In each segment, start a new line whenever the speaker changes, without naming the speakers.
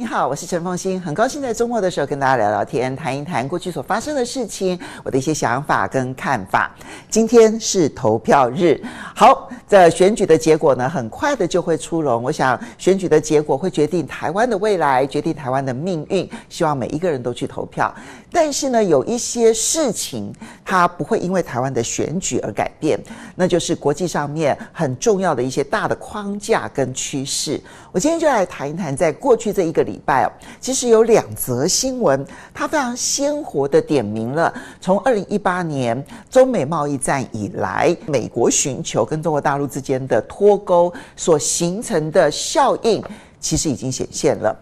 你好，我是陈凤欣，很高兴在周末的时候跟大家聊聊天，谈一谈过去所发生的事情，我的一些想法跟看法。今天是投票日，好，这选举的结果呢，很快的就会出笼。我想选举的结果会决定台湾的未来，决定台湾的命运。希望每一个人都去投票。但是呢，有一些事情它不会因为台湾的选举而改变，那就是国际上面很重要的一些大的框架跟趋势。我今天就来谈一谈，在过去这一个礼拜哦，其实有两则新闻，它非常鲜活地点明了，从二零一八年中美贸易战以来，美国寻求跟中国大陆之间的脱钩所形成的效应，其实已经显现了。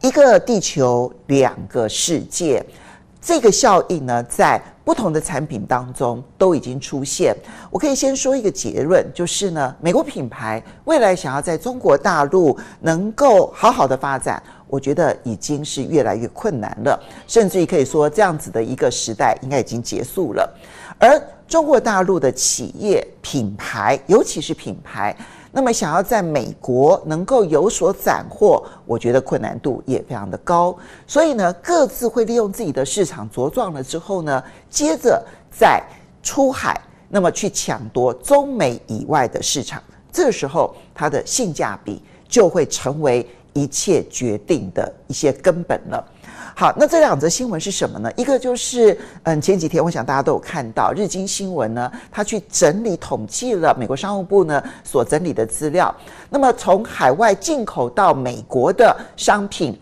一个地球，两个世界，这个效应呢，在不同的产品当中都已经出现。我可以先说一个结论，就是呢，美国品牌未来想要在中国大陆能够好好的发展，我觉得已经是越来越困难了，甚至于可以说这样子的一个时代应该已经结束了。而中国大陆的企业品牌，尤其是品牌，那么想要在美国能够有所斩获，我觉得困难度也非常的高。所以呢，各自会利用自己的市场茁壮了之后呢，接着再出海，那么去抢夺中美以外的市场。这时候，它的性价比就会成为一切决定的一些根本了。好，那这两则新闻是什么呢？一个就是，嗯，前几天我想大家都有看到，日经新闻呢，它去整理统计了美国商务部呢所整理的资料。那么从海外进口到美国的商品，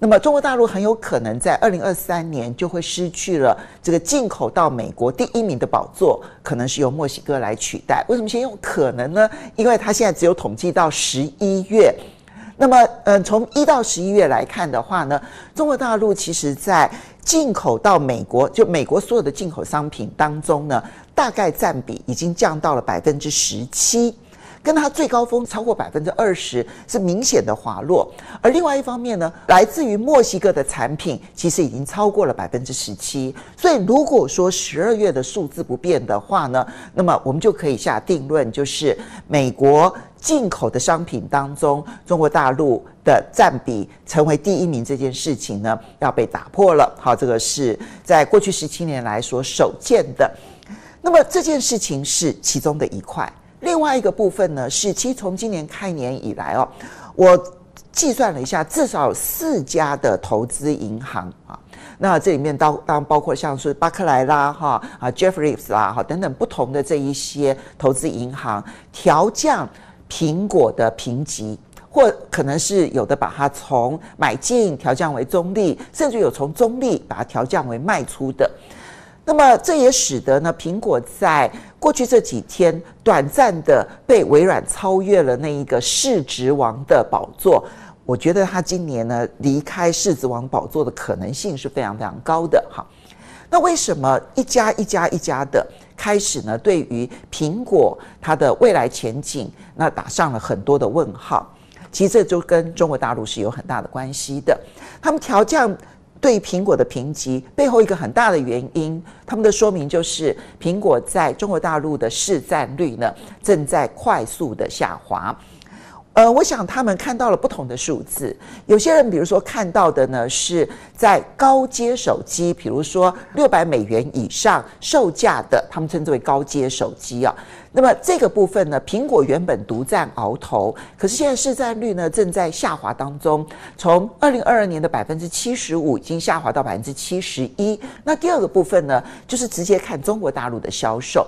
那么中国大陆很有可能在二零二三年就会失去了这个进口到美国第一名的宝座，可能是由墨西哥来取代。为什么先用可能呢？因为它现在只有统计到十一月。那么，呃，从一到十一月来看的话呢，中国大陆其实在进口到美国，就美国所有的进口商品当中呢，大概占比已经降到了百分之十七。跟它最高峰超过百分之二十是明显的滑落，而另外一方面呢，来自于墨西哥的产品其实已经超过了百分之十七。所以如果说十二月的数字不变的话呢，那么我们就可以下定论，就是美国进口的商品当中，中国大陆的占比成为第一名这件事情呢，要被打破了。好，这个是在过去十七年来所首见的。那么这件事情是其中的一块。另外一个部分呢，是其实从今年开年以来哦，我计算了一下，至少有四家的投资银行啊，那这里面当当包括像是巴克莱啦哈啊 Jefferies 啦哈等等不同的这一些投资银行调降苹果的评级，或可能是有的把它从买进调降为中立，甚至有从中立把它调降为卖出的。那么这也使得呢，苹果在过去这几天短暂的被微软超越了那一个市值王的宝座。我觉得它今年呢离开市值王宝座的可能性是非常非常高的。哈，那为什么一家一家一家的开始呢？对于苹果它的未来前景，那打上了很多的问号。其实这就跟中国大陆是有很大的关系的。他们调降。对苹果的评级背后一个很大的原因，他们的说明就是苹果在中国大陆的市占率呢正在快速的下滑。呃，我想他们看到了不同的数字。有些人，比如说看到的呢，是在高阶手机，比如说六百美元以上售价的，他们称之为高阶手机啊。那么这个部分呢，苹果原本独占鳌头，可是现在市占率呢正在下滑当中，从二零二二年的百分之七十五已经下滑到百分之七十一。那第二个部分呢，就是直接看中国大陆的销售。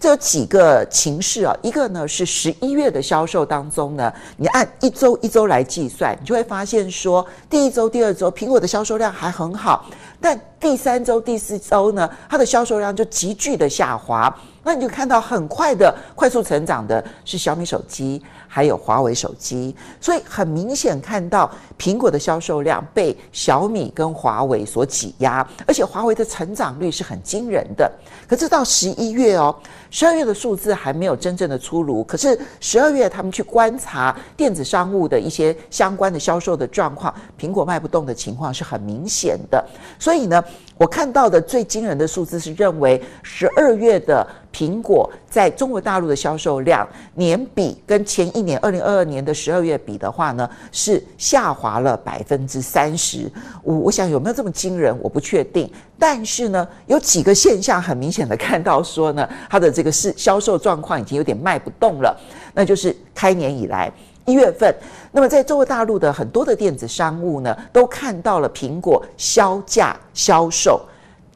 这有几个情势啊，一个呢是十一月的销售当中呢，你按一周一周来计算，你就会发现说，第一周、第二周苹果的销售量还很好，但第三周、第四周呢，它的销售量就急剧的下滑。那你就看到很快的快速成长的是小米手机，还有华为手机，所以很明显看到苹果的销售量被小米跟华为所挤压，而且华为的成长率是很惊人的。可是到十一月哦，十二月的数字还没有真正的出炉，可是十二月他们去观察电子商务的一些相关的销售的状况，苹果卖不动的情况是很明显的。所以呢，我看到的最惊人的数字是认为十二月的苹果在中国大陆的销售量年比跟前一年二零二二年的十二月比的话呢，是下滑了百分之三十。我我想有没有这么惊人，我不确定。但是呢，有几个现象很明显的看到说呢，它的这个是销售状况已经有点卖不动了，那就是开年以来。一月份，那么在中国大陆的很多的电子商务呢，都看到了苹果销价销售，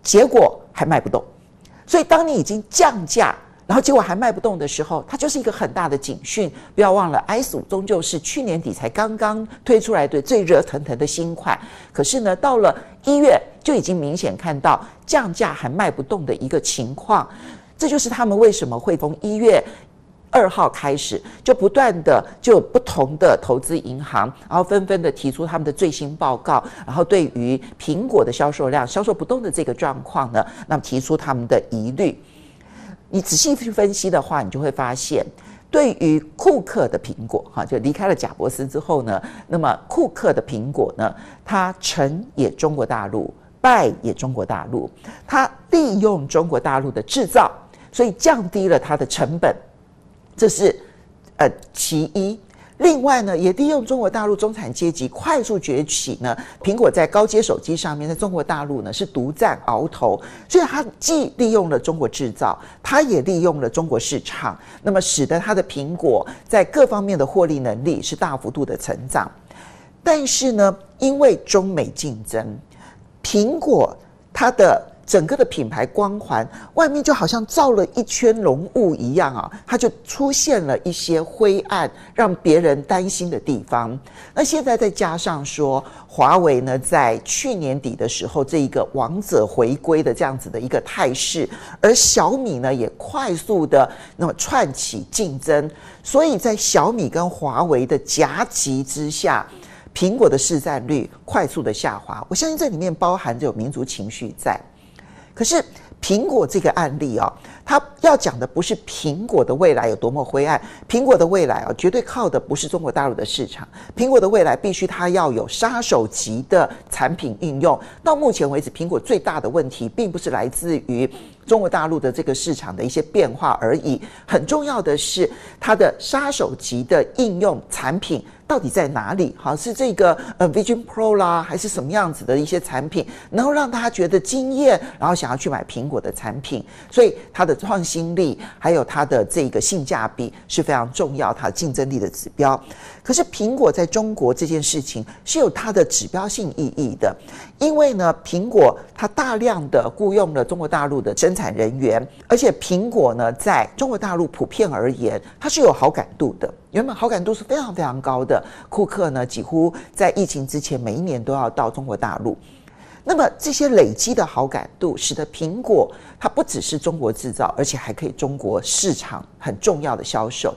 结果还卖不动。所以，当你已经降价，然后结果还卖不动的时候，它就是一个很大的警讯。不要忘了，S 五终究是去年底才刚刚推出来的最热腾腾的新款，可是呢，到了一月就已经明显看到降价还卖不动的一个情况。这就是他们为什么会从一月。二号开始就不断的就不同的投资银行，然后纷纷的提出他们的最新报告，然后对于苹果的销售量销售不动的这个状况呢，那么提出他们的疑虑。你仔细去分析的话，你就会发现，对于库克的苹果，哈，就离开了贾伯斯之后呢，那么库克的苹果呢，它成也中国大陆，败也中国大陆，它利用中国大陆的制造，所以降低了它的成本。这是，呃，其一。另外呢，也利用中国大陆中产阶级快速崛起呢，苹果在高阶手机上面，在中国大陆呢是独占鳌头，所以它既利用了中国制造，它也利用了中国市场，那么使得它的苹果在各方面的获利能力是大幅度的成长。但是呢，因为中美竞争，苹果它的。整个的品牌光环外面就好像罩了一圈浓雾一样啊，它就出现了一些灰暗，让别人担心的地方。那现在再加上说，华为呢在去年底的时候，这一个王者回归的这样子的一个态势，而小米呢也快速的那么串起竞争，所以在小米跟华为的夹击之下，苹果的市占率快速的下滑。我相信这里面包含着有民族情绪在。可是苹果这个案例哦，它要讲的不是苹果的未来有多么灰暗，苹果的未来啊，绝对靠的不是中国大陆的市场，苹果的未来必须它要有杀手级的产品应用。到目前为止，苹果最大的问题并不是来自于中国大陆的这个市场的一些变化而已，很重要的是它的杀手级的应用产品。到底在哪里？好，是这个呃，Vision Pro 啦，还是什么样子的一些产品，能够让大家觉得惊艳，然后想要去买苹果的产品？所以它的创新力，还有它的这个性价比是非常重要，它竞争力的指标。可是苹果在中国这件事情是有它的指标性意义的，因为呢，苹果它大量的雇佣了中国大陆的生产人员，而且苹果呢，在中国大陆普遍而言，它是有好感度的。原本好感度是非常非常高的，库克呢几乎在疫情之前每一年都要到中国大陆。那么这些累积的好感度，使得苹果它不只是中国制造，而且还可以中国市场很重要的销售。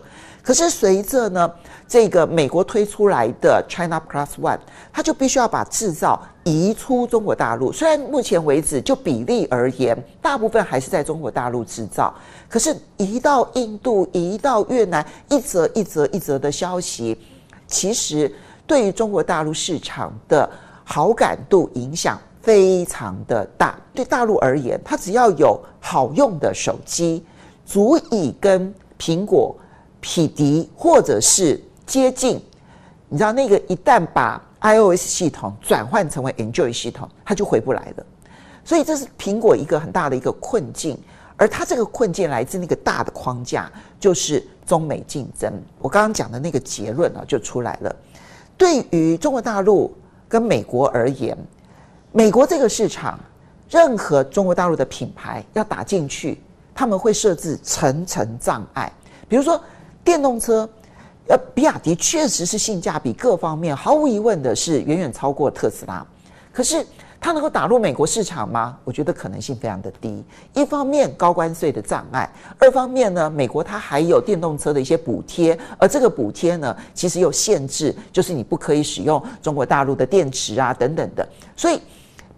可是随着呢这个美国推出来的 China Plus One，它就必须要把制造移出中国大陆。虽然目前为止就比例而言，大部分还是在中国大陆制造。可是，移到印度、移到越南，一则一则一则的消息，其实对于中国大陆市场的好感度影响非常的大。对大陆而言，它只要有好用的手机，足以跟苹果匹敌，或者是接近。你知道，那个一旦把 iOS 系统转换成为 Android 系统，它就回不来了。所以，这是苹果一个很大的一个困境。而它这个困境来自那个大的框架，就是中美竞争。我刚刚讲的那个结论啊，就出来了。对于中国大陆跟美国而言，美国这个市场，任何中国大陆的品牌要打进去，他们会设置层层障碍。比如说电动车，呃，比亚迪确实是性价比各方面毫无疑问的是远远超过特斯拉，可是。它能够打入美国市场吗？我觉得可能性非常的低。一方面高关税的障碍，二方面呢，美国它还有电动车的一些补贴，而这个补贴呢，其实有限制，就是你不可以使用中国大陆的电池啊等等的。所以，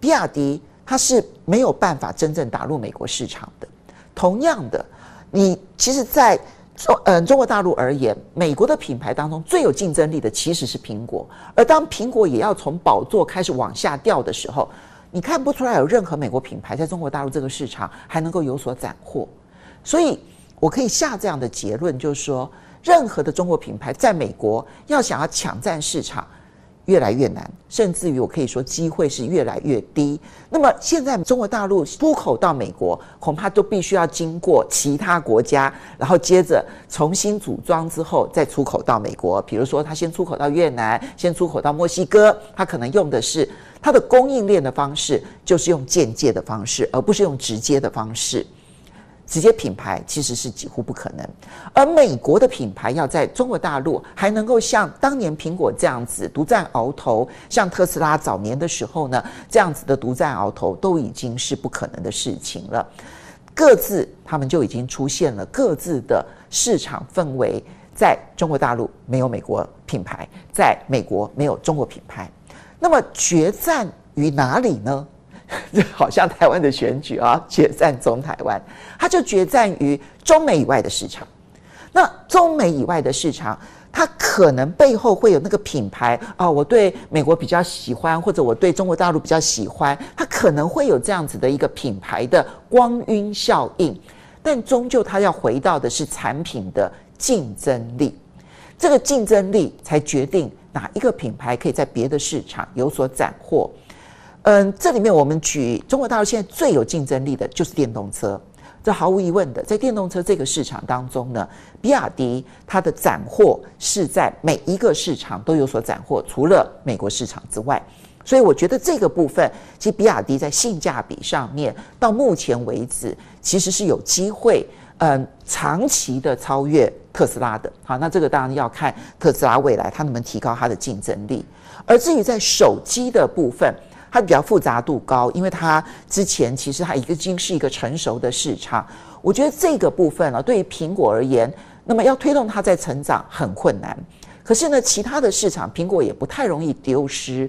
比亚迪它是没有办法真正打入美国市场的。同样的，你其实，在说嗯，中国大陆而言，美国的品牌当中最有竞争力的其实是苹果。而当苹果也要从宝座开始往下掉的时候，你看不出来有任何美国品牌在中国大陆这个市场还能够有所斩获。所以我可以下这样的结论，就是说，任何的中国品牌在美国要想要抢占市场，越来越难，甚至于我可以说机会是越来越低。那么现在中国大陆出口到美国，恐怕都必须要经过其他国家，然后接着重新组装之后再出口到美国。比如说，他先出口到越南，先出口到墨西哥，他可能用的是他的供应链的方式，就是用间接的方式，而不是用直接的方式。直接品牌其实是几乎不可能，而美国的品牌要在中国大陆还能够像当年苹果这样子独占鳌头，像特斯拉早年的时候呢，这样子的独占鳌头都已经是不可能的事情了。各自他们就已经出现了各自的市场氛围，在中国大陆没有美国品牌，在美国没有中国品牌，那么决战于哪里呢？就好像台湾的选举啊，决战中台湾，它就决战于中美以外的市场。那中美以外的市场，它可能背后会有那个品牌啊，我对美国比较喜欢，或者我对中国大陆比较喜欢，它可能会有这样子的一个品牌的光晕效应。但终究它要回到的是产品的竞争力，这个竞争力才决定哪一个品牌可以在别的市场有所斩获。嗯，这里面我们举中国大陆现在最有竞争力的就是电动车，这毫无疑问的，在电动车这个市场当中呢，比亚迪它的斩获是在每一个市场都有所斩获，除了美国市场之外，所以我觉得这个部分，其实比亚迪在性价比上面到目前为止其实是有机会，嗯，长期的超越特斯拉的。好，那这个当然要看特斯拉未来它能不能提高它的竞争力，而至于在手机的部分。它比较复杂度高，因为它之前其实它已经是一个成熟的市场。我觉得这个部分啊，对于苹果而言，那么要推动它在成长很困难。可是呢，其他的市场苹果也不太容易丢失。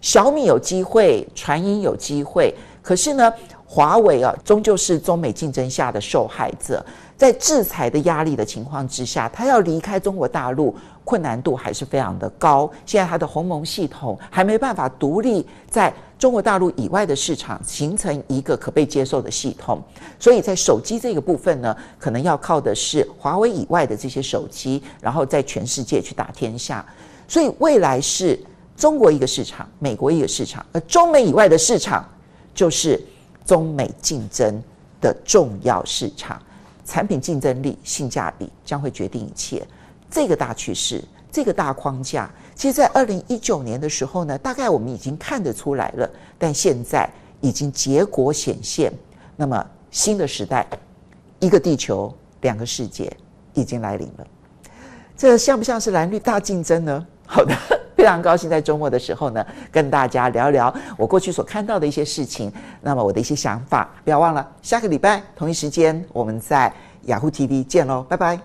小米有机会，传音有机会，可是呢，华为啊，终究是中美竞争下的受害者。在制裁的压力的情况之下，它要离开中国大陆。困难度还是非常的高。现在它的鸿蒙系统还没办法独立在中国大陆以外的市场形成一个可被接受的系统，所以在手机这个部分呢，可能要靠的是华为以外的这些手机，然后在全世界去打天下。所以未来是中国一个市场，美国一个市场，而中美以外的市场就是中美竞争的重要市场。产品竞争力、性价比将会决定一切。这个大趋势，这个大框架，其实，在二零一九年的时候呢，大概我们已经看得出来了。但现在已经结果显现，那么新的时代，一个地球，两个世界，已经来临了。这像不像是蓝绿大竞争呢？好的，非常高兴在周末的时候呢，跟大家聊聊我过去所看到的一些事情，那么我的一些想法。不要忘了，下个礼拜同一时间，我们在雅虎 TV 见喽，拜拜。